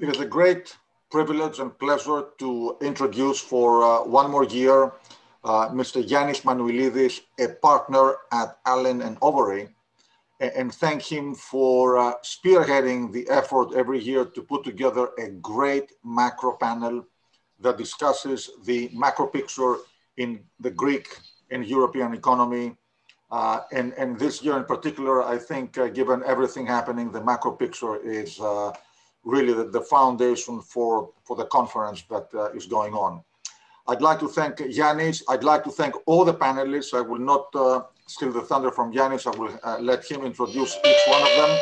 It is a great privilege and pleasure to introduce for uh, one more year uh, Mr. Yanis Manuelides, a partner at Allen and Overy, and thank him for uh, spearheading the effort every year to put together a great macro panel that discusses the macro picture in the Greek and European economy. Uh, and, and this year in particular, I think, uh, given everything happening, the macro picture is uh, really the, the, foundation for, for the conference that uh, is going on. I'd like to thank Yanis. I'd like to thank all the panelists. I will not uh, steal the thunder from Yanis. I will uh, let him introduce each one of them.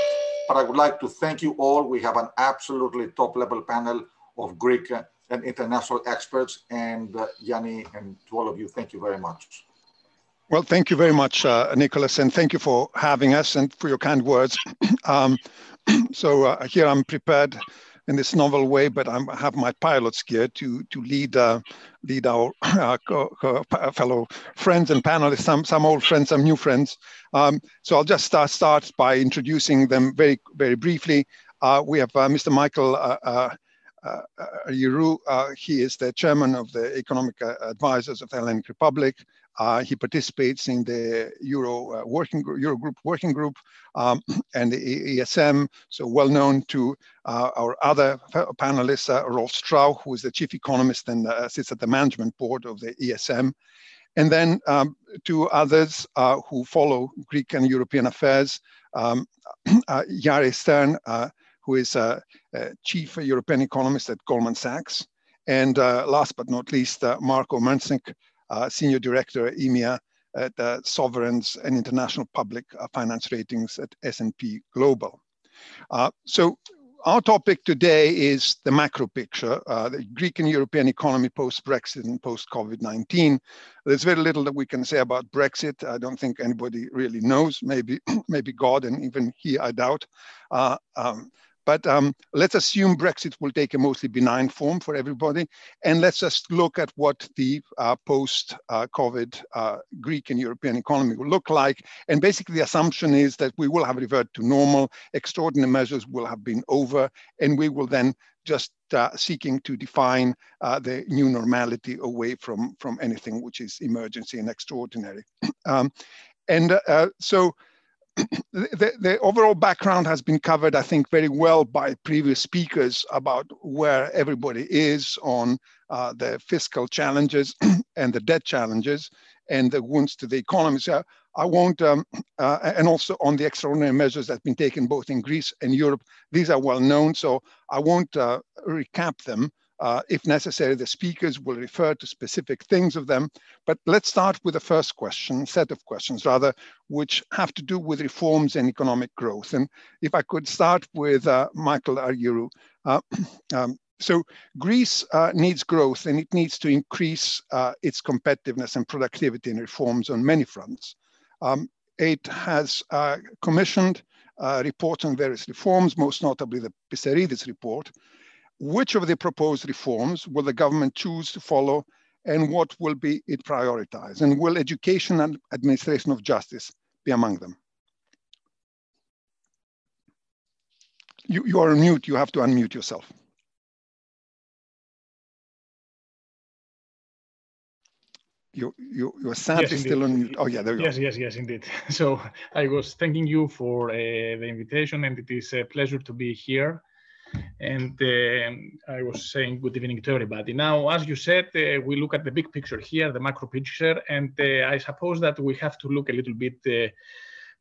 But I would like to thank you all. We have an absolutely top level panel of Greek and international experts. And uh, Yanni, and to all of you, thank you very much. Well, thank you very much, uh, Nicholas, and thank you for having us and for your kind words. um, so uh, here I'm prepared in this novel way, but I'm, i have my pilot's gear to to lead uh, lead our uh, fellow friends and panelists, some some old friends, some new friends. Um, so I'll just start start by introducing them very very briefly. Uh, we have uh, Mr. Michael. Uh, Argyrou, he is the chairman of the Economic Advisors of the Hellenic Republic. Uh, he participates in the Euro uh, working Eurogroup working group um, and the ESM. So well known to uh, our other panelists, uh, Rolf Strauch, who is the chief economist and uh, sits at the management board of the ESM. And then um, two others uh, who follow Greek and European affairs, um, Jari Stehn, who is chief European economist at Goldman Sachs. And last but not least, Marko Mrsnik, uh, Senior Director EMEA at uh, Sovereigns and International Public uh, Finance Ratings at S&P Global. so our topic today is the macro picture, uh, the Greek and European economy post-Brexit and post-COVID-19. There's very little that we can say about Brexit. I don't think anybody really knows, maybe, maybe God, and even he, I doubt. Uh, um, but um, let's assume Brexit will take a mostly benign form for everybody. And let's just look at what the uh, post-COVID uh, uh, Greek and European economy will look like. And basically the assumption is that we will have reverted to normal, extraordinary measures will have been over, and we will then just uh, seeking to define uh, the new normality away from, from anything which is emergency and extraordinary. Um, and uh, so the, the, overall background has been covered, I think, very well by previous speakers about where everybody is on uh, the fiscal challenges and the debt challenges and the wounds to the economy. So I won't, um, uh, and also on the extraordinary measures that have been taken both in Greece and Europe. These are well known, so I won't uh, recap them. Uh, if necessary, the speakers will refer to specific things of them. But let's start with the first question, set of questions rather, which have to do with reforms and economic growth. And if I could start with uh, Michael Argyrou. Uh, um, so Greece uh, needs growth and it needs to increase uh, its competitiveness and productivity and reforms on many fronts. Um, it has uh, commissioned reports on various reforms, most notably the Pissarides report, which of the proposed reforms will the government choose to follow and what will be it prioritize? And will education and administration of justice be among them? You, you are on mute, you have to unmute yourself. You, you, your sound yes, still on mute. Oh yeah, there you yes, go. Yes, yes, yes, indeed. So I was thanking you for uh, the invitation and it is a pleasure to be here and uh, I was saying good evening to everybody. Now, as you said, uh, we look at the big picture here, the macro picture, and uh, I suppose that we have to look a little bit uh,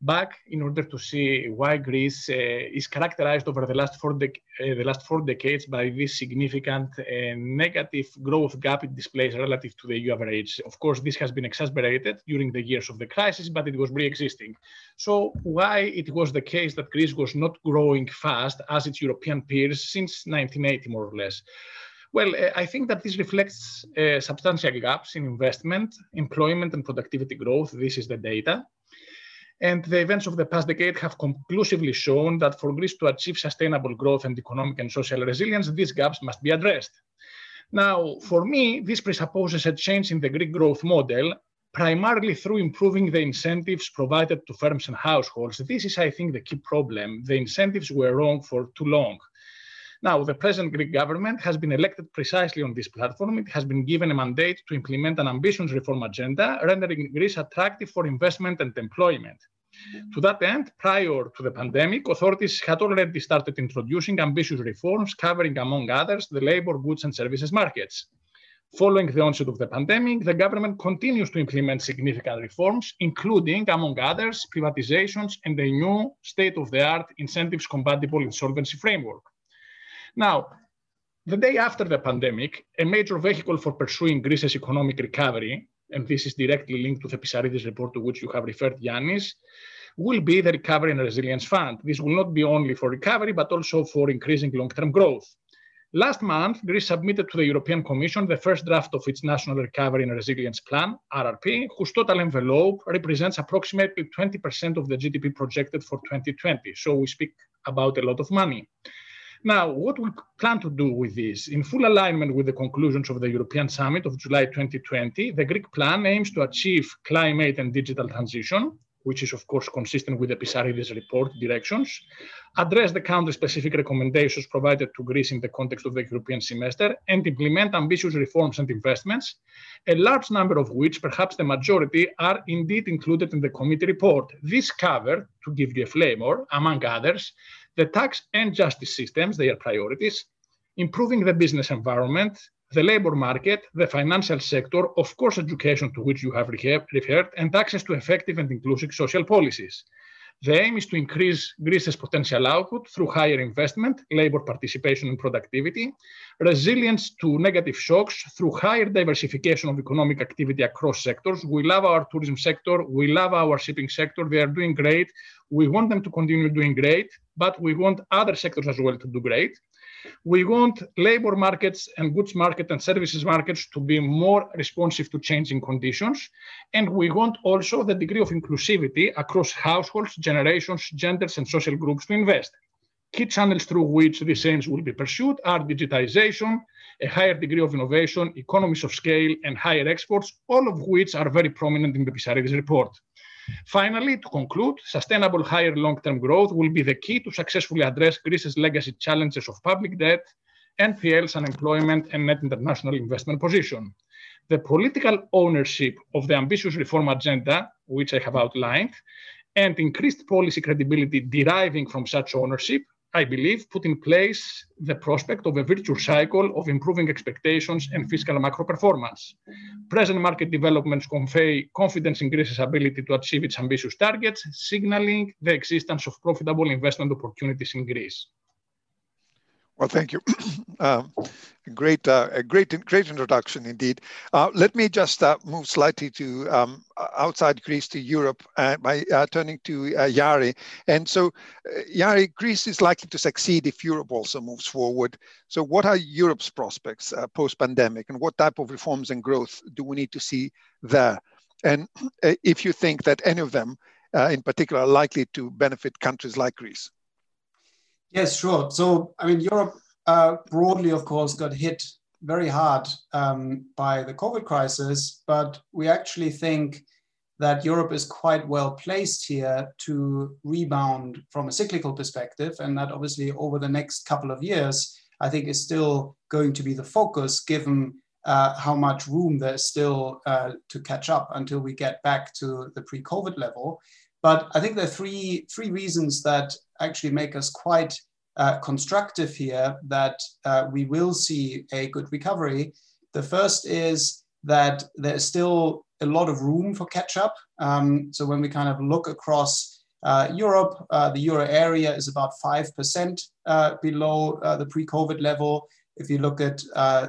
back in order to see why Greece uh, is characterized over the last four, uh, the last four decades by this significant uh, negative growth gap it displays relative to the EU average. Of course, this has been exacerbated during the years of the crisis, but it was pre-existing. So why it was the case that Greece was not growing fast as its European peers since 1980, more or less? Well, I think that this reflects uh, substantial gaps in investment, employment, and productivity growth. This is the data. And the events of the past decade have conclusively shown that for Greece to achieve sustainable growth and economic and social resilience, these gaps must be addressed. Now, for me, this presupposes a change in the Greek growth model, primarily through improving the incentives provided to firms and households. This is, I think, the key problem. The incentives were wrong for too long. Now, the present Greek government has been elected precisely on this platform. It has been given a mandate to implement an ambitious reform agenda, rendering Greece attractive for investment and employment. To that end, prior to the pandemic, authorities had already started introducing ambitious reforms covering, among others, the labor, goods, and services markets. Following the onset of the pandemic, the government continues to implement significant reforms, including, among others, privatizations and a new state-of-the-art incentives compatible insolvency framework. Now, the day after the pandemic, a major vehicle for pursuing Greece's economic recovery, and this is directly linked to the Pissarides report to which you have referred, Yanis, will be the Recovery and Resilience Fund. This will not be only for recovery, but also for increasing long-term growth. Last month, Greece submitted to the European Commission the first draft of its National Recovery and Resilience Plan, RRP, whose total envelope represents approximately 20% of the GDP projected for 2020. So we speak about a lot of money. Now, what we plan to do with this, in full alignment with the conclusions of the European Summit of July 2020, the Greek plan aims to achieve climate and digital transition, which is of course consistent with the Pissarides report directions, address the country-specific recommendations provided to Greece in the context of the European semester, and implement ambitious reforms and investments, a large number of which, perhaps the majority, are indeed included in the committee report. This covered, to give you a flavor, among others, the tax and justice systems, their priorities, improving the business environment, the labor market, the financial sector, of course, education to which you have referred, and access to effective and inclusive social policies. The aim is to increase Greece's potential output through higher investment, labor participation and productivity, resilience to negative shocks through higher diversification of economic activity across sectors. We love our tourism sector. We love our shipping sector. They are doing great. We want them to continue doing great, but we want other sectors as well to do great. We want labor markets and goods market and services markets to be more responsive to changing conditions. And we want also the degree of inclusivity across households, generations, genders, and social groups to invest. Key channels through which these aims will be pursued are digitization, a higher degree of innovation, economies of scale, and higher exports, all of which are very prominent in the Pissarides report. Finally, to conclude, sustainable higher long-term growth will be the key to successfully address Greece's legacy challenges of public debt, NPLs, unemployment, and net international investment position. The political ownership of the ambitious reform agenda, which I have outlined, and increased policy credibility deriving from such ownership I believe, put in place the prospect of a virtuous cycle of improving expectations and fiscal macro performance. Present market developments convey confidence in Greece's ability to achieve its ambitious targets, signaling the existence of profitable investment opportunities in Greece. Well, thank you. Um, great, uh, a great, great introduction indeed. Uh, let me just uh, move slightly to um, outside Greece to Europe uh, by uh, turning to uh, Jari. And so, Jari, Greece is likely to succeed if Europe also moves forward. So, what are Europe's prospects post-pandemic, and what type of reforms and growth do we need to see there? And if you think that any of them, in particular, are likely to benefit countries like Greece. Yes, sure. So, I mean, Europe uh, broadly, of course, got hit very hard um, by the COVID crisis, but we actually think that Europe is quite well placed here to rebound from a cyclical perspective. And that obviously over the next couple of years, I think is still going to be the focus given uh, how much room there's still uh, to catch up until we get back to the pre COVID level. But I think there are three, three reasons that actually make us quite uh, constructive here that uh, we will see a good recovery. The first is that there's still a lot of room for catch up. Um, so when we kind of look across uh, Europe, uh, the euro area is about 5% uh, below uh, the pre COVID level. If you look at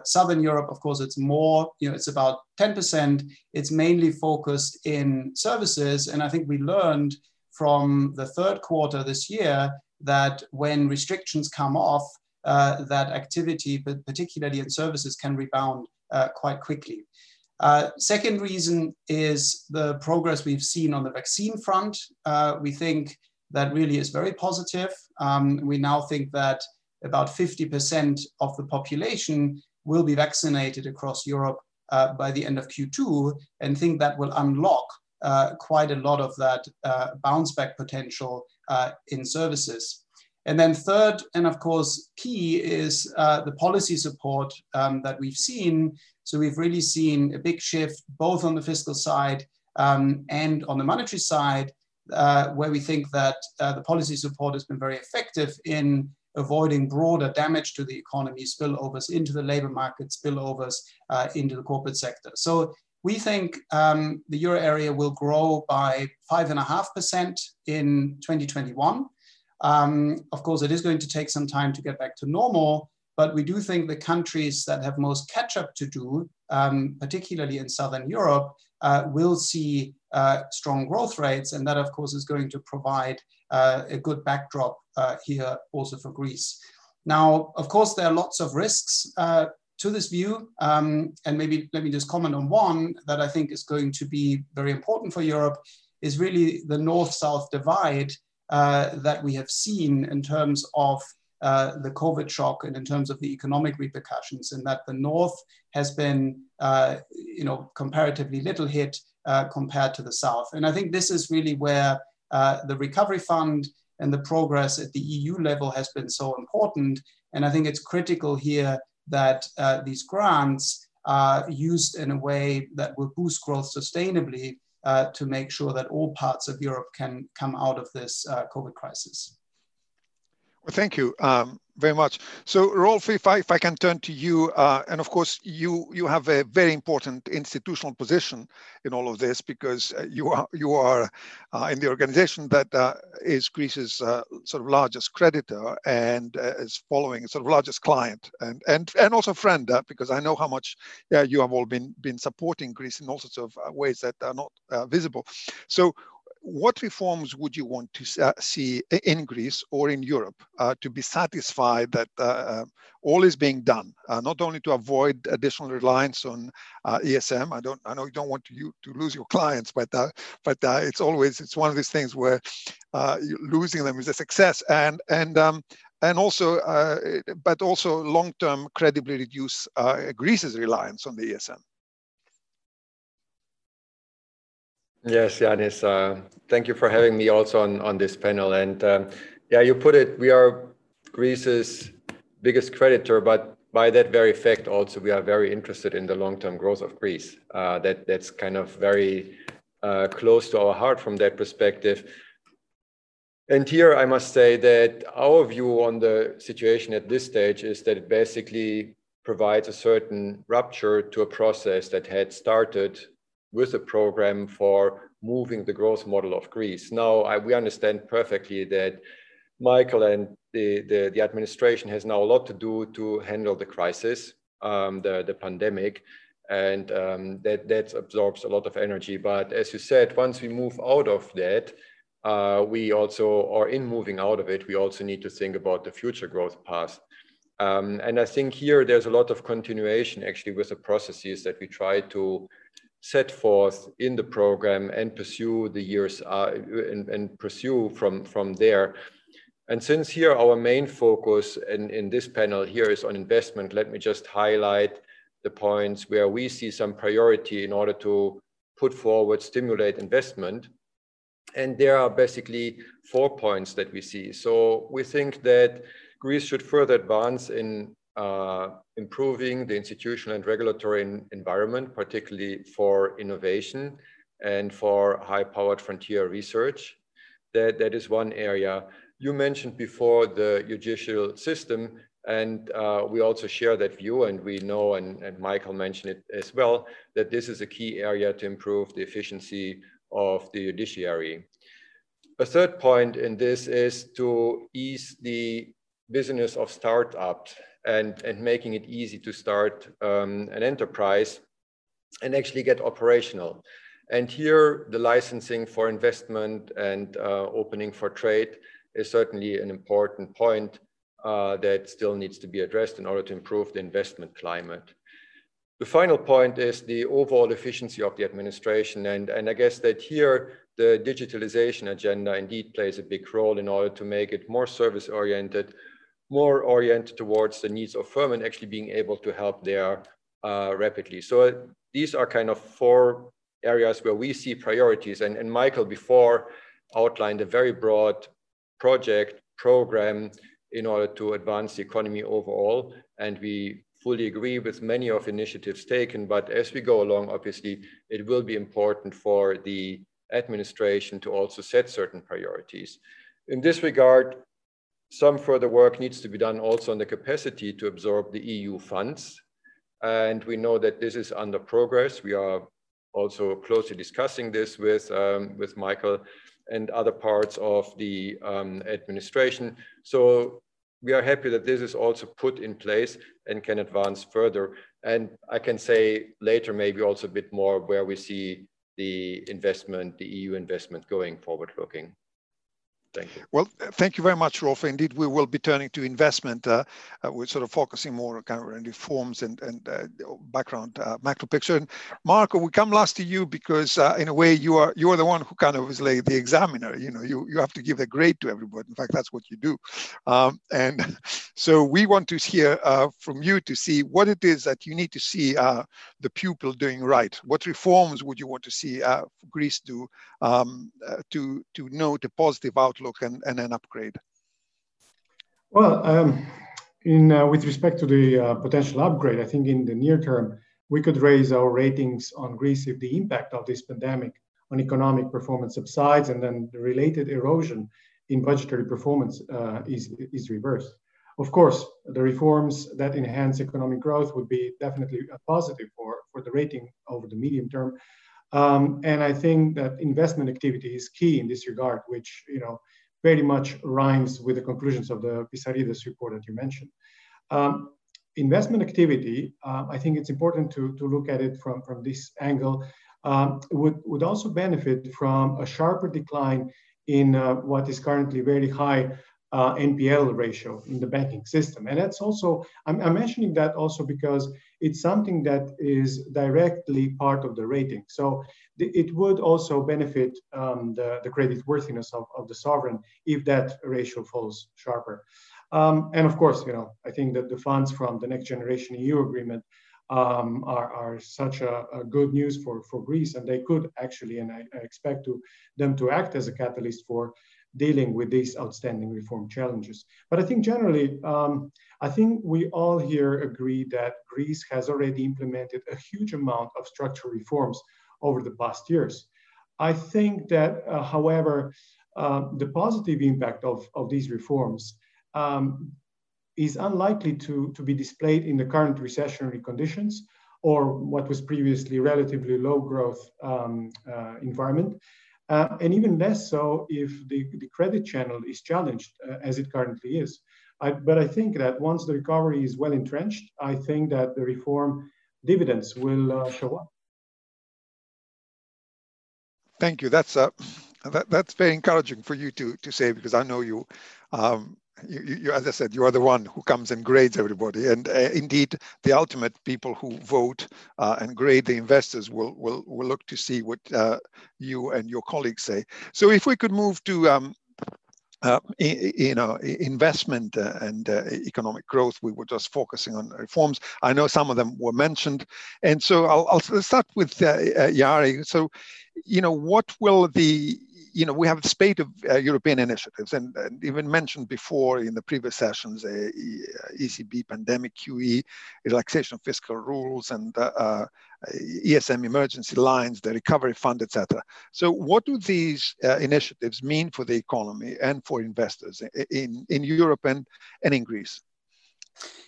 Southern Europe, of course, it's more, you know, it's about 10%. It's mainly focused in services. And I think we learned from the third quarter this year that when restrictions come off, uh, that activity, but particularly in services, can rebound uh, quite quickly. Uh, second reason is the progress we've seen on the vaccine front. Uh, we think that really is very positive. Um, we now think that about 50% of the population will be vaccinated across Europe uh, by the end of Q2 and think that will unlock uh, quite a lot of that uh, bounce back potential uh, in services. And then third, and of course key, is uh, the policy support um, that we've seen. So we've really seen a big shift both on the fiscal side um, and on the monetary side, uh, where we think that the policy support has been very effective in avoiding broader damage to the economy, spillovers into the labor market, spillovers uh, into the corporate sector. So we think um, the euro area will grow by 5.5% in 2021. Um, of course, it is going to take some time to get back to normal, but we do think the countries that have most catch up to do, um, particularly in Southern Europe, uh, will see uh, strong growth rates. And that, of course, is going to provide uh, a good backdrop uh, here also for Greece. Now, of course, there are lots of risks uh, to this view. Um, and maybe let me just comment on one that I think is going to be very important for Europe is really the north-south divide uh, that we have seen in terms of uh, the COVID shock and in terms of the economic repercussions, and that the North has been, uh, you know, comparatively little hit uh, compared to the South. And I think this is really where uh, the Recovery Fund and the progress at the EU level has been so important. And I think it's critical here that uh, these grants are used in a way that will boost growth sustainably uh, to make sure that all parts of Europe can come out of this uh, COVID crisis. Well, thank you. Um, very much. So, Rolf, if I, if I can turn to you, uh, and of course, you you have a very important institutional position in all of this because uh, you are you are uh, in the organization that uh, is Greece's uh, sort of largest creditor and uh, is following sort of largest client and and and also friend because I know how much you have all been been supporting Greece in all sorts of ways that are not visible. So what reforms would you want to uh, see in Greece or in Europe uh, to be satisfied that uh, uh all is being done, uh, not only to avoid additional reliance on uh, ESM? I don't, I know you don't want to, you, to lose your clients, but but it's always it's one of these things where losing them is a success, and and um, and also, but also long-term credibly reduce Greece's reliance on the ESM. Yes, Yanis, uh, thank you for having me also on, on this panel. And um, yeah, you put it, we are Greece's biggest creditor, but by that very fact also we are very interested in the long-term growth of Greece. Uh, that That's kind of very uh, close to our heart from that perspective. And here I must say that our view on the situation at this stage is that it basically provides a certain rupture to a process that had started with a program for moving the growth model of Greece. Now, I, we understand perfectly that Michael and the, the, the, administration has now a lot to do to handle the crisis, um, the, the pandemic, and um, that, that absorbs a lot of energy. But as you said, once we move out of that, uh, we also, or in moving out of it, we also need to think about the future growth path. Um, and I think here there's a lot of continuation actually with the processes that we try to set forth in the program and pursue the years uh, and, and, pursue from, from there. And since here our main focus in, in this panel here is on investment, let me just highlight the points where we see some priority in order to put forward, stimulate investment. And there are basically four points that we see. So we think that Greece should further advance in uh, improving the institutional and regulatory environment, particularly for innovation and for high-powered frontier research. That, that is one area. You mentioned before the judicial system, and uh, we also share that view, and we know, and, and Michael mentioned it as well, that this is a key area to improve the efficiency of the judiciary. A third point in this is to ease the business of startups and, and making it easy to start um, an enterprise and actually get operational. And here, the licensing for investment and uh, opening for trade is certainly an important point uh, that still needs to be addressed in order to improve the investment climate. The final point is the overall efficiency of the administration. And, and I guess that here, the digitalization agenda indeed plays a big role in order to make it more service oriented, more oriented towards the needs of firm and actually being able to help there uh, rapidly. So these are kind of four areas where we see priorities. And, and Michael before outlined a very broad project program in order to advance the economy overall. And we fully agree with many of initiatives taken, but as we go along, obviously, it will be important for the administration to also set certain priorities. In this regard, some further work needs to be done also on the capacity to absorb the EU funds. And we know that this is under progress. We are also closely discussing this with, um, with Michael and other parts of the um, administration. So we are happy that this is also put in place and can advance further. And I can say later maybe also a bit more where we see the investment, the EU investment going forward looking. Thank you. Well, thank you very much, Rolf. Indeed, we will be turning to investment. Uh, uh, we're sort of focusing more on kind of reforms and, and uh, background uh, macro picture. And Marko, we come last to you because uh, in a way you are you are the one who kind of is like the examiner. You know, you, you have to give a grade to everybody. In fact, that's what you do. Um, and so we want to hear uh, from you to see what it is that you need to see the pupil doing right. What reforms would you want to see Greece do um, to, to note a positive outcome outlook and, and an upgrade? Well, um, in uh, with respect to the uh, potential upgrade, I think in the near term, we could raise our ratings on Greece if the impact of this pandemic on economic performance subsides and then the related erosion in budgetary performance uh, is, is reversed. Of course, the reforms that enhance economic growth would be definitely a positive for, for the rating over the medium term. Um, and I think that investment activity is key in this regard, which you know very much rhymes with the conclusions of the Pissarides report that you mentioned. Um, investment activity, uh, I think it's important to, to look at it from, from this angle, um, would, would also benefit from a sharper decline in uh, what is currently very high uh, NPL ratio in the banking system. And that's also, I'm, I'm, mentioning that also because it's something that is directly part of the rating. So it would also benefit um, the, the credit worthiness of, of the sovereign if that ratio falls sharper. Um, and of course, you know, I think that the funds from the next generation EU agreement um, are, are such a, a, good news for, for Greece, and they could actually, and I, I expect to, them to act as a catalyst for dealing with these outstanding reform challenges. But I think generally, um, I think we all here agree that Greece has already implemented a huge amount of structural reforms over the past years. I think that, uh, however, uh, the positive impact of, of these reforms um, is unlikely to, to be displayed in the current recessionary conditions or what was previously relatively low growth um, uh, environment. Uh, and even less so if the, the credit channel is challenged uh, as it currently is. I, but I think that once the recovery is well entrenched, I think that the reform dividends will uh, show up. Thank you. That's uh, that, that's very encouraging for you to to say because I know you um, you, you, as I said, you are the one who comes and grades everybody. And uh, indeed, the ultimate people who vote uh, and grade the investors will, will, will look to see what uh, you and your colleagues say. So if we could move to um, uh, you know, investment uh, and uh, economic growth. We were just focusing on reforms. I know some of them were mentioned, and so I'll, I'll start with uh, uh Jari. So, you know, what will the you know, we have a spate of uh, European initiatives, and, and, even mentioned before in the previous sessions, uh, ECB pandemic QE, relaxation of fiscal rules, and uh, uh ESM emergency lines, the recovery fund, etc. So, what do these uh, initiatives mean for the economy and for investors in in Europe and and in Greece?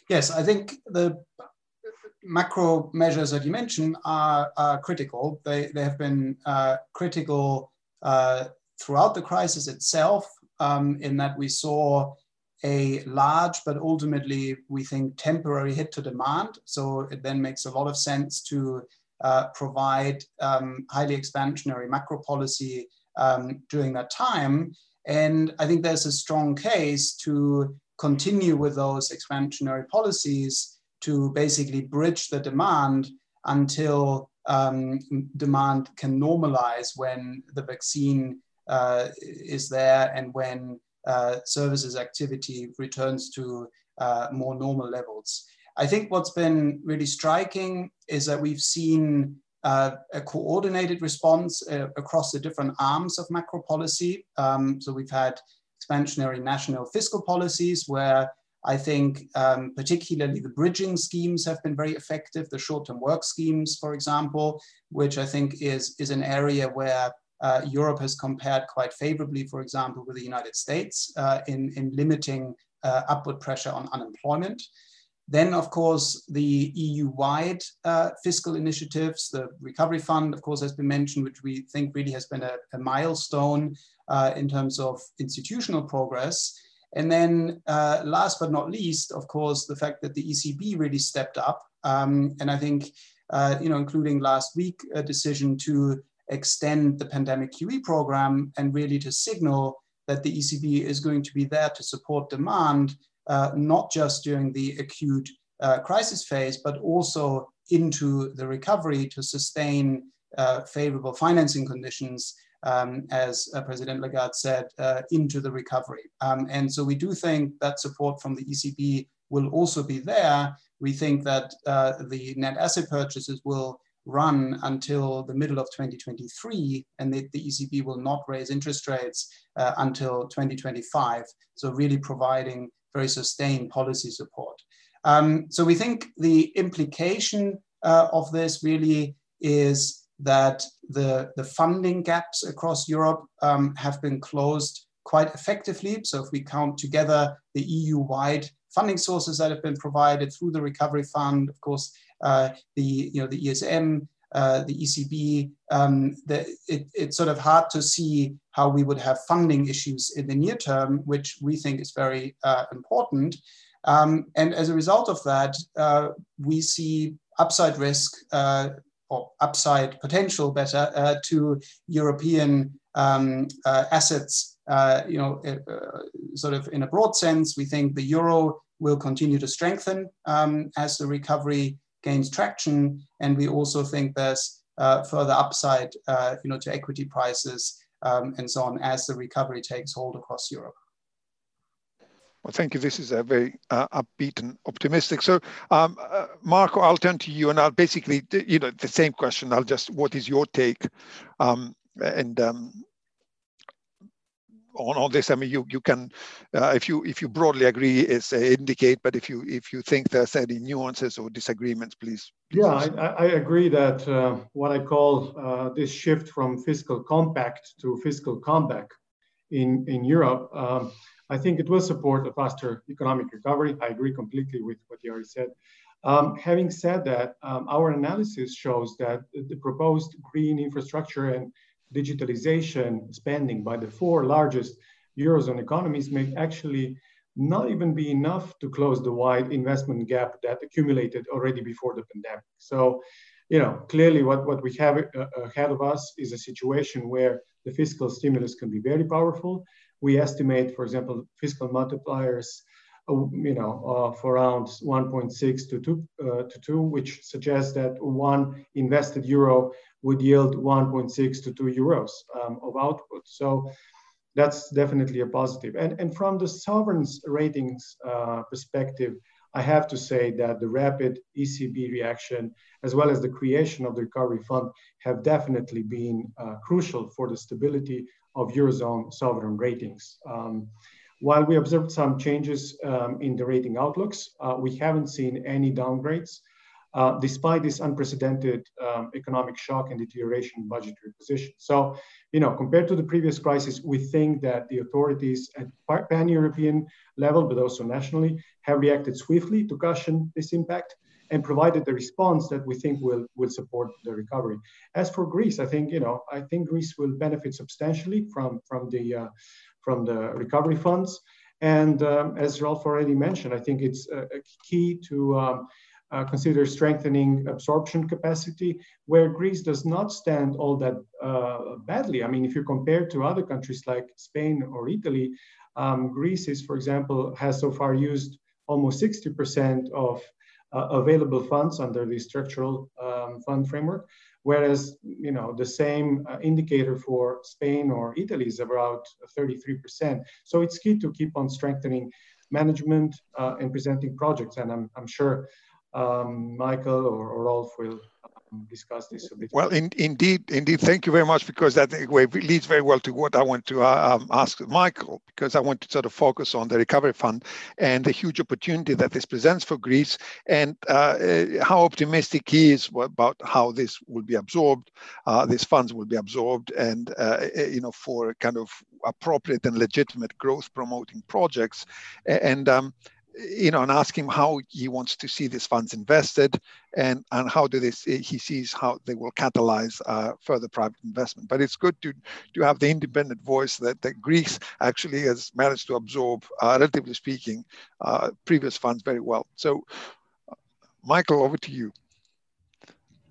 Yes, I think the macro measures that you mentioned are, are critical. They, they have been uh, critical uh, throughout the crisis itself, um, in that we saw a large but ultimately we think temporary hit to demand. So it then makes a lot of sense to uh, provide um, highly expansionary macro policy um, during that time. And I think there's a strong case to continue with those expansionary policies to basically bridge the demand until um, demand can normalize when the vaccine is there and when uh, services activity returns to uh, more normal levels. I think what's been really striking is that we've seen uh, a coordinated response uh, across the different arms of macro policy. Um, so we've had expansionary national fiscal policies where I think um, particularly the bridging schemes have been very effective, the short-term work schemes, for example, which I think is, is an area where uh, Europe has compared quite favorably, for example, with the United States uh, in, in limiting uh, upward pressure on unemployment. Then, of course, the EU-wide uh, fiscal initiatives, the Recovery Fund, of course, has been mentioned, which we think really has been a, a milestone uh, in terms of institutional progress. And then uh, last but not least, of course, the fact that the ECB really stepped up. Um, and I think, you know, including last week, a decision to extend the pandemic QE program and really to signal that the ECB is going to be there to support demand, uh, not just during the acute uh, crisis phase, but also into the recovery to sustain uh, favorable financing conditions um, as uh, President Lagarde said, uh, into the recovery. Um, and so we do think that support from the ECB will also be there. We think that uh, the net asset purchases will run until the middle of 2023 and the, the ECB will not raise interest rates uh, until 2025. So really providing very sustained policy support. Um, so we think the implication uh, of this really is that the, the funding gaps across Europe um, have been closed quite effectively. So if we count together the EU-wide funding sources that have been provided through the Recovery Fund, of course, the, you know, the ESM, uh, the ECB, um, the, it, it's sort of hard to see how we would have funding issues in the near term, which we think is very uh, important. Um, and as a result of that, uh, we see upside risk uh, or upside potential better uh, to European um, uh, assets. Uh, you know, uh, sort of in a broad sense, we think the euro will continue to strengthen um, as the recovery gains traction, and we also think there's uh, further upside, you know, to equity prices um, and so on as the recovery takes hold across Europe. Well, thank you. This is a very uh, upbeat and optimistic. So, um, uh, Marko, I'll turn to you, and I'll basically, you know, the same question. I'll just, what is your take? Um, and um, on all this, I mean, you you can, uh, if you if you broadly agree, is uh, indicate. But if you if you think there's any nuances or disagreements, please. please yeah, I, I, agree that uh, what I call uh, this shift from fiscal compact to fiscal comeback in in Europe. Um, I think it will support a faster economic recovery. I agree completely with what you already said. Um, having said that, um, our analysis shows that the proposed green infrastructure and digitalization spending by the four largest Eurozone economies may actually not even be enough to close the wide investment gap that accumulated already before the pandemic. So, you know, clearly what, what we have uh, ahead of us is a situation where the fiscal stimulus can be very powerful, we estimate, for example, fiscal multipliers, uh, you know, uh, for around 1.6 to 2, uh, to 2, which suggests that one invested euro would yield 1.6 to 2 euros um, of output. So that's definitely a positive. And, and from the sovereign's ratings uh, perspective, I have to say that the rapid ECB reaction, as well as the creation of the recovery fund, have definitely been uh, crucial for the stability of Eurozone sovereign ratings. Um, while we observed some changes um, in the rating outlooks, uh, we haven't seen any downgrades, uh, despite this unprecedented um, economic shock and deterioration in budgetary position. So, you know, compared to the previous crisis, we think that the authorities at pan-European level, but also nationally, have reacted swiftly to cushion this impact and provided the response that we think will, will support the recovery. As for Greece, I think, you know, I think Greece will benefit substantially from, from, the, uh, from the recovery funds. And um, as Rolf already mentioned, I think it's a, key to um, uh, consider strengthening absorption capacity, where Greece does not stand all that uh, badly. I mean, if you compare to other countries like Spain or Italy, um, Greece is, for example, has so far used almost 60% of uh, available funds under the structural um, fund framework, whereas you know the same uh, indicator for Spain or Italy is about 33%. So it's key to keep on strengthening management uh, and presenting projects, and I'm, I'm sure um, Michael or, or Rolf will discuss this a bit. Well, in, indeed, indeed. Thank you very much because that leads very well to what I want to uh, um, ask Michael because I want to sort of focus on the recovery fund and the huge opportunity that this presents for Greece and uh, uh how optimistic he is about how this will be absorbed, uh, these funds will be absorbed, and uh, you know for kind of appropriate and legitimate growth promoting projects, and um, you know, and ask him how he wants to see these funds invested and, and how do see, he sees how they will catalyze uh, further private investment. But it's good to, to have the independent voice that, that Greece actually has managed to absorb, uh, relatively speaking, uh, previous funds very well. So, Michael, over to you.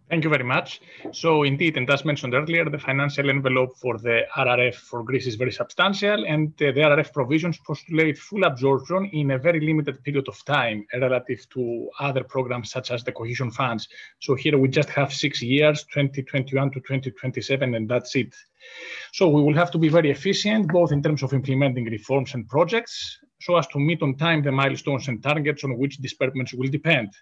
Thank you very much. So indeed, and as mentioned earlier, the financial envelope for the RRF for Greece is very substantial, and uh, the RRF provisions postulate full absorption in a very limited period of time relative to other programs such as the cohesion funds. So here we just have six years, 2021 to 2027, and that's it. So we will have to be very efficient, both in terms of implementing reforms and projects, so as to meet on time the milestones and targets on which disbursements will depend.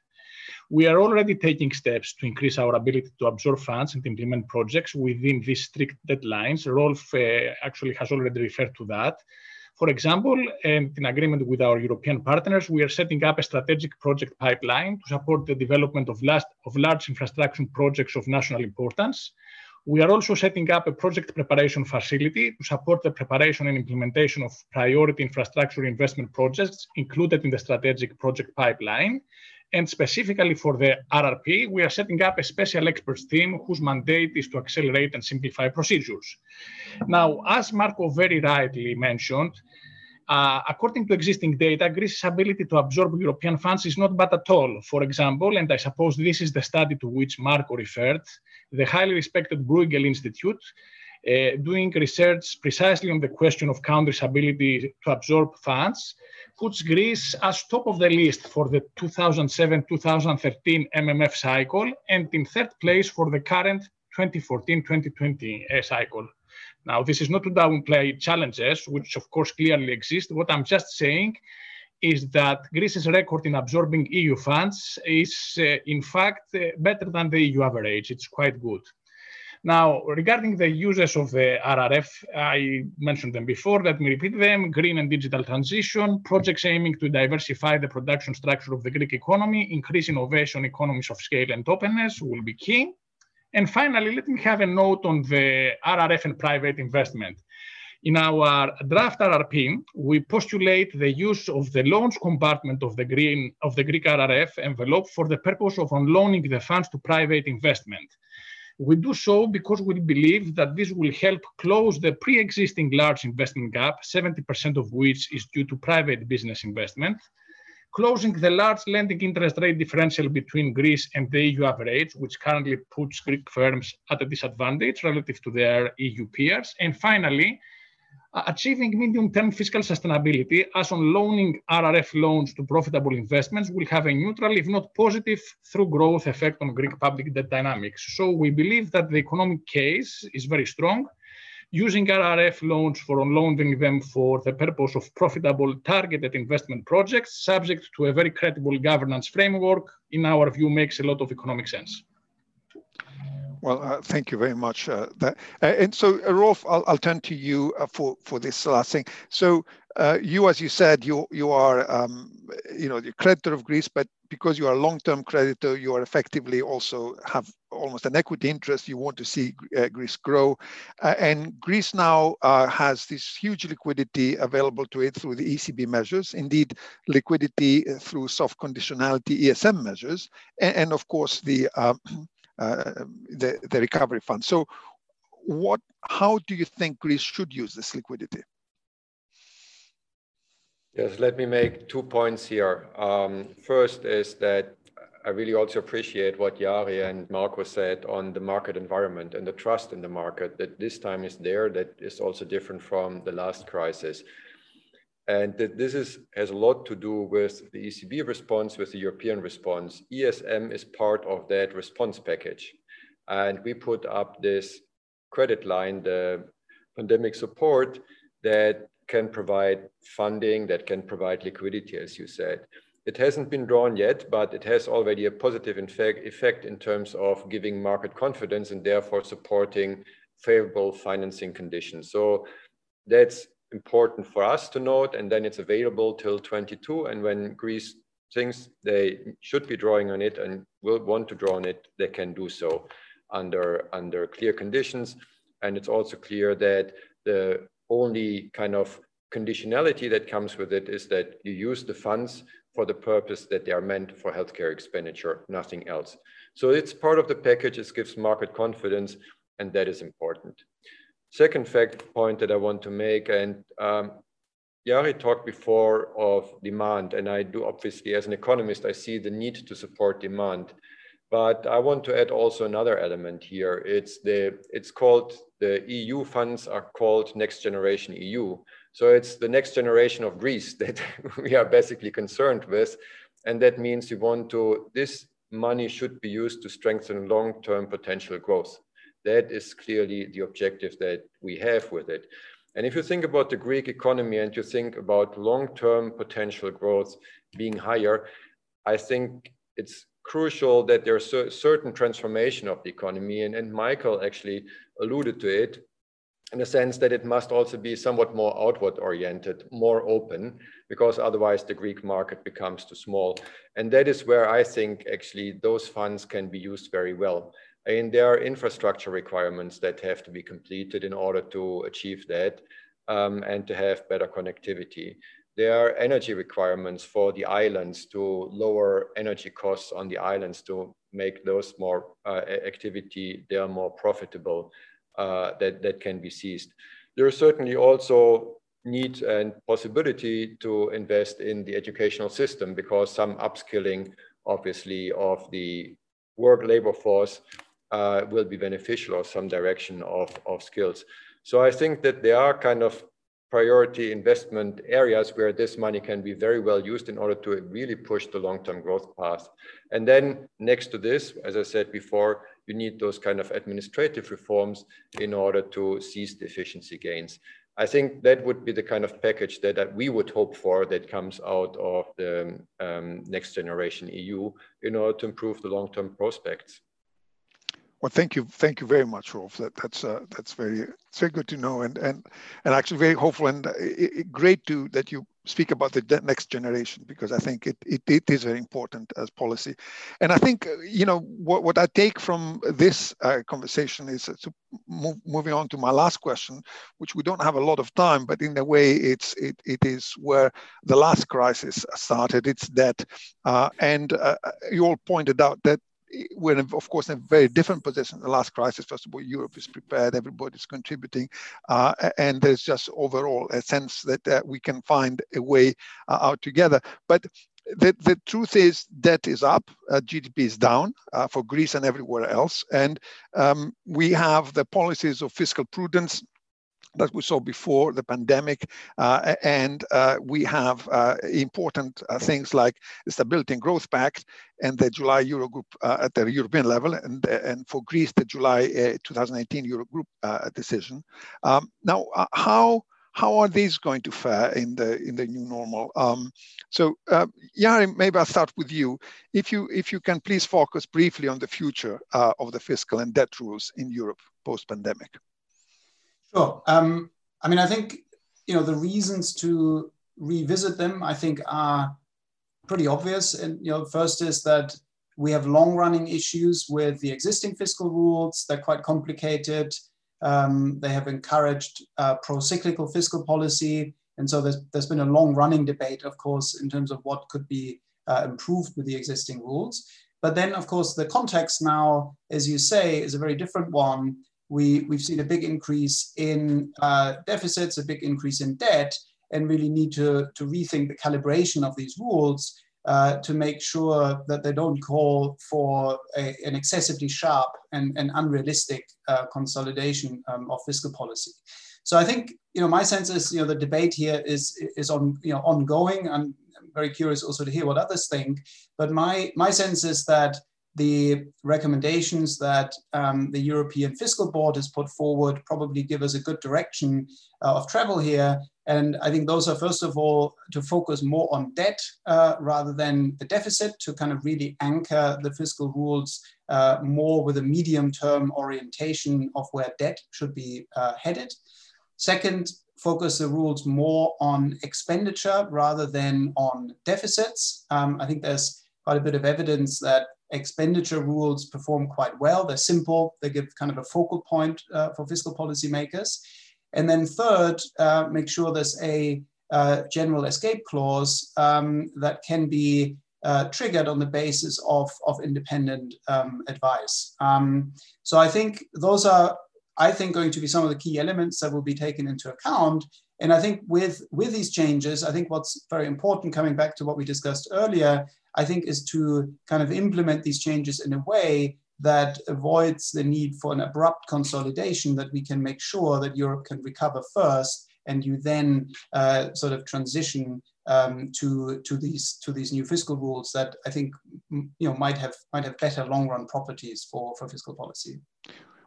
We are already taking steps to increase our ability to absorb funds and implement projects within these strict deadlines. Rolf uh, actually has already referred to that. For example, and in agreement with our European partners, we are setting up a strategic project pipeline to support the development of, last, of large infrastructure projects of national importance. We are also setting up a project preparation facility to support the preparation and implementation of priority infrastructure investment projects included in the strategic project pipeline. And specifically for the RRP, we are setting up a special experts team whose mandate is to accelerate and simplify procedures. Now, as Marko very rightly mentioned, uh, according to existing data, Greece's ability to absorb European funds is not bad at all. For example, and I suppose this is the study to which Marko referred, the highly respected Bruegel Institute, doing research precisely on the question of countries' ability to absorb funds, puts Greece as top of the list for the 2007-2013 MFF cycle and in third place for the current 2014-2020 cycle. Now, this is not to downplay challenges, which of course clearly exist. What I'm just saying is that Greece's record in absorbing EU funds is, uh, in fact, uh, better than the EU average. It's quite good. Now, regarding the uses of the RRF, I mentioned them before, let me repeat them, green and digital transition, projects aiming to diversify the production structure of the Greek economy, increase innovation, economies of scale and openness will be key. And finally, let me have a note on the RRF and private investment. In our draft RRP, we postulate the use of the loans compartment of the, green, of the Greek RRF envelope for the purpose of on-loaning the funds to private investment. We do so because we believe that this will help close the pre-existing large investment gap, 70% of which is due to private business investment, closing the large lending interest rate differential between Greece and the EU average, which currently puts Greek firms at a disadvantage relative to their EU peers, and finally, achieving medium-term fiscal sustainability as on loaning RRF loans to profitable investments will have a neutral, if not positive, through growth effect on Greek public debt dynamics. So we believe that the economic case is very strong. Using RRF loans for unloading them for the purpose of profitable targeted investment projects, subject to a very credible governance framework, in our view, makes a lot of economic sense. Well, uh, thank you very much. Uh, that, uh, and so, uh, Rolf, I'll, I'll, turn to you uh, for for this last thing. So, uh, you, as you said, you you are um, you know the creditor of Greece, but because you are a long-term creditor, you are effectively also have almost an equity interest. You want to see Greece grow, and Greece now has this huge liquidity available to it through the ECB measures. Indeed, liquidity through soft conditionality ESM measures, and, and of course the the, the recovery fund. So what, how do you think Greece should use this liquidity? Yes, let me make two points here. Um, first is that I really also appreciate what Jari and Marko said on the market environment and the trust in the market that this time is there, that is also different from the last crisis. And that this is, has a lot to do with the ECB response, with the European response. ESM is part of that response package. And we put up this credit line, the pandemic support, that can provide funding, that can provide liquidity, as you said. it hasn't been drawn yet, but it has already a positive effect in terms of giving market confidence and therefore supporting favorable financing conditions. So that's important for us to note. And then it's available till 22. And when Greece thinks they should be drawing on it and will want to draw on it, they can do so under, under clear conditions. And it's also clear that the only kind of conditionality that comes with it is that you use the funds for the purpose that they are meant for healthcare expenditure, nothing else. So it's part of the package, it gives market confidence, and that is important. Second fact point that I want to make, and um, Jari talked before of demand, and I do obviously as an economist, I see the need to support demand. But I want to add also another element here. It's the it's called the EU funds are called Next Generation EU. So it's the next generation of Greece that we are basically concerned with. And that means you want to, this money should be used to strengthen long-term potential growth. That is clearly the objective that we have with it. And if you think about the Greek economy and you think about long-term potential growth being higher, I think it's crucial that there's a certain transformation of the economy. And, and Michael actually alluded to it in the sense that it must also be somewhat more outward oriented, more open, because otherwise the Greek market becomes too small. And that is where I think actually those funds can be used very well. And there are infrastructure requirements that have to be completed in order to achieve that um, and to have better connectivity. There are energy requirements for the islands to lower energy costs on the islands to make those more uh, activity, they are more profitable uh, that, that can be seized. There is certainly also need and possibility to invest in the educational system because some upskilling, obviously, of the work labor force uh, will be beneficial or some direction of, of skills. So I think that there are kind of priority investment areas where this money can be very well used in order to really push the long-term growth path. And then next to this, as I said before, you need those kind of administrative reforms in order to seize the efficiency gains. I think that would be the kind of package that we would hope for that comes out of the um, next generation EU in order to improve the long-term prospects. Well, thank you, thank you very much, Rolf. That, that's uh, that's very it's very good to know, and and and actually very hopeful and uh, it, great to that you speak about the next generation because I think it, it, it is very important as policy. And I think, uh, you know, what, what I take from this uh, conversation is to move, moving on to my last question, which we don't have a lot of time, but in a way it's, it, it is where the last crisis started, it's that, Uh, and uh, you all pointed out that we're in, of course in a very different position. The last crisis, first of all, Europe is prepared, everybody's contributing, uh, and there's just overall a sense that uh, we can find a way uh, out together. But the, the truth is debt is up, uh, GDP is down uh, for Greece and everywhere else, and um, we have the policies of fiscal prudence that we saw before the pandemic. Uh, and uh, we have uh, important uh, things like the Stability and Growth Pact and the July Eurogroup uh, at the European level, and, and for Greece, the July uh, 2018 Eurogroup decision. Um, now, how how are these going to fare in the in the new normal? Um, so, uh, Jari, maybe I'll start with you. If you if you can please focus briefly on the future uh, of the fiscal and debt rules in Europe post pandemic. Sure. Um, I mean, I think you know the reasons to revisit them. I think are pretty obvious. And you know, first is that we have long-running issues with the existing fiscal rules. They're quite complicated. Um, they have encouraged uh, pro-cyclical fiscal policy, and so there's there's been a long-running debate, of course, in terms of what could be uh, improved with the existing rules. But then, of course, the context now, as you say, is a very different one we, we've seen a big increase in uh, deficits, a big increase in debt, and really need to, to rethink the calibration of these rules uh, to make sure that they don't call for a, an excessively sharp and, and unrealistic uh, consolidation um, of fiscal policy. So I think you know my sense is you know the debate here is is on you know ongoing. I'm very curious also to hear what others think. But my my sense is that the recommendations that um, the European Fiscal Board has put forward probably give us a good direction uh, of travel here. And I think those are, first of all, to focus more on debt uh, rather than the deficit, to kind of really anchor the fiscal rules uh, more with a medium term orientation of where debt should be uh, headed. Second, focus the rules more on expenditure rather than on deficits. Um, I think there's quite a bit of evidence that expenditure rules perform quite well. They're simple, they give kind of a focal point uh, for fiscal policymakers. And then third, uh, make sure there's a uh, general escape clause um, that can be uh, triggered on the basis of, of independent um, advice. Um, so I think those are, I think, going to be some of the key elements that will be taken into account. And I think with, with these changes, I think what's very important, coming back to what we discussed earlier, I think is to kind of implement these changes in a way that avoids the need for an abrupt consolidation, that we can make sure that Europe can recover first and you then uh, sort of transition um, to, to, these, to these new fiscal rules that I think you know, might, have, might have better long run properties for, for fiscal policy.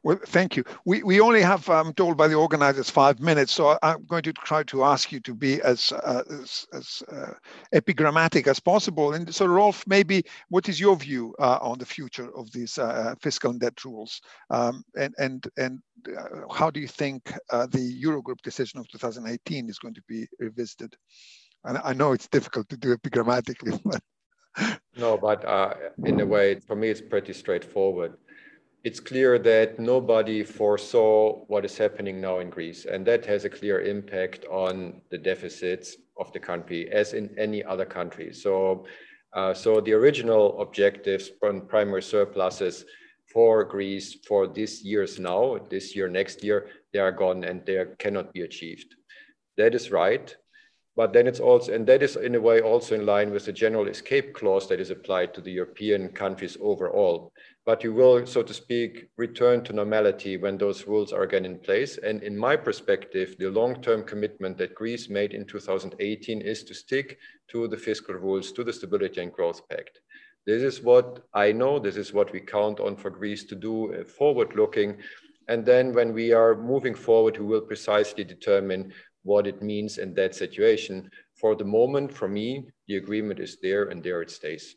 Well, thank you. We, we only have, I'm um, told by the organizers, five minutes, so I'm going to try to ask you to be as, uh, as, as uh, epigrammatic as possible. And so, Rolf, maybe what is your view uh, on the future of these uh, uh, fiscal and debt rules? Um, and and, and uh, how do you think the Eurogroup decision of 2018 is going to be revisited? And I know it's difficult to do epigrammatically, but. No, but in a way, for me, it's pretty straightforward it's clear that nobody foresaw what is happening now in Greece, and that has a clear impact on the deficits of the country, as in any other country. So, uh, so the original objectives on primary surpluses for Greece for this year's now, this year, next year, they are gone and they cannot be achieved. That is right. But then it's also, and that is in a way also in line with the general escape clause that is applied to the European countries overall but you will, so to speak, return to normality when those rules are again in place. And in my perspective, the long-term commitment that Greece made in 2018 is to stick to the fiscal rules, to the Stability and Growth Pact. This is what I know, this is what we count on for Greece to do uh, forward-looking. And then when we are moving forward, we will precisely determine what it means in that situation. For the moment, for me, the agreement is there and there it stays.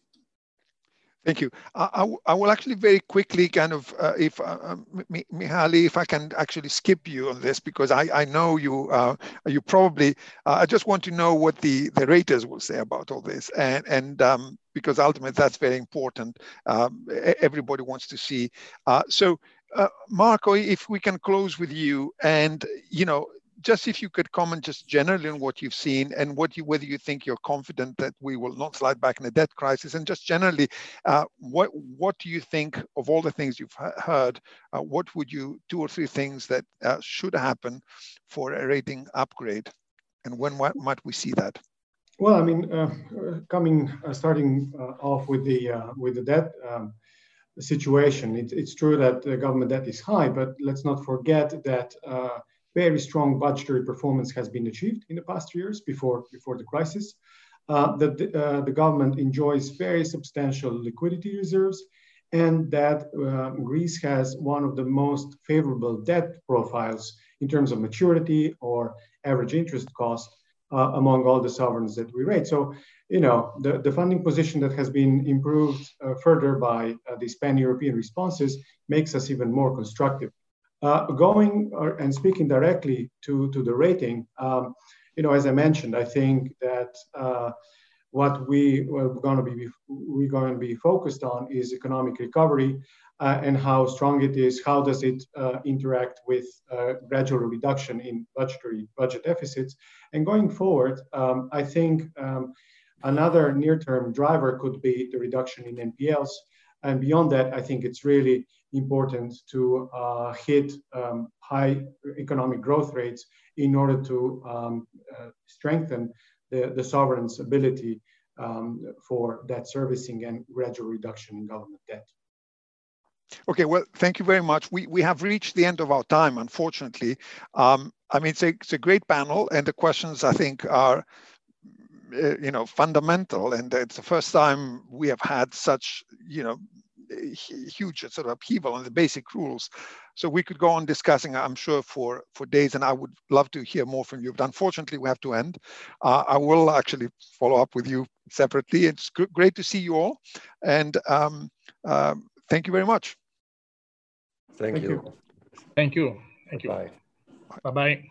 Thank you. I, I, will actually very quickly kind of, uh, if uh, um, Mihaly, if I can actually skip you on this, because I, I know you uh, you probably, uh, I just want to know what the, the raters will say about all this. And, and um, because ultimately that's very important. Um, everybody wants to see. Uh, so uh, Marko, if we can close with you and, you know, just if you could comment just generally on what you've seen and what you whether you think you're confident that we will not slide back in a debt crisis and just generally uh, what what do you think of all the things you've heard uh, what would you two or three things that uh, should happen for a rating upgrade and when what, might we see that? Well i mean uh, coming uh, starting uh, off with the with the debt um, situation it, it's true that the government debt is high but let's not forget that very strong budgetary performance has been achieved in the past years before, before the crisis. Uh, that the, uh, the, government enjoys very substantial liquidity reserves and that uh, Greece has one of the most favorable debt profiles in terms of maturity or average interest cost uh, among all the sovereigns that we rate. So, you know, the, the funding position that has been improved uh, further by uh, these pan-European responses makes us even more constructive uh, going or, and speaking directly to, to the rating, um, you know, as I mentioned, I think that uh, what we are going to be we're going to be focused on is economic recovery uh, and how strong it is. How does it uh, interact with uh, gradual reduction in budgetary budget deficits? And going forward, um, I think um, another near-term driver could be the reduction in NPLs. And beyond that, I think it's really important to uh, hit um, high economic growth rates in order to um, uh, strengthen the, the sovereign's ability um, for debt servicing and gradual reduction in government debt. Okay, well, thank you very much. We, we have reached the end of our time, unfortunately. Um, I mean, it's a, it's a great panel, and the questions I think are uh, you know fundamental and it's the first time we have had such you know huge sort of upheaval on the basic rules. So we could go on discussing, I'm sure, for, for days, and I would love to hear more from you. But unfortunately, we have to end. Uh, I will actually follow up with you separately. It's great to see you all. And um, um, thank you very much. Thank, thank you. you. Thank you. Thank you. Bye. Bye-bye.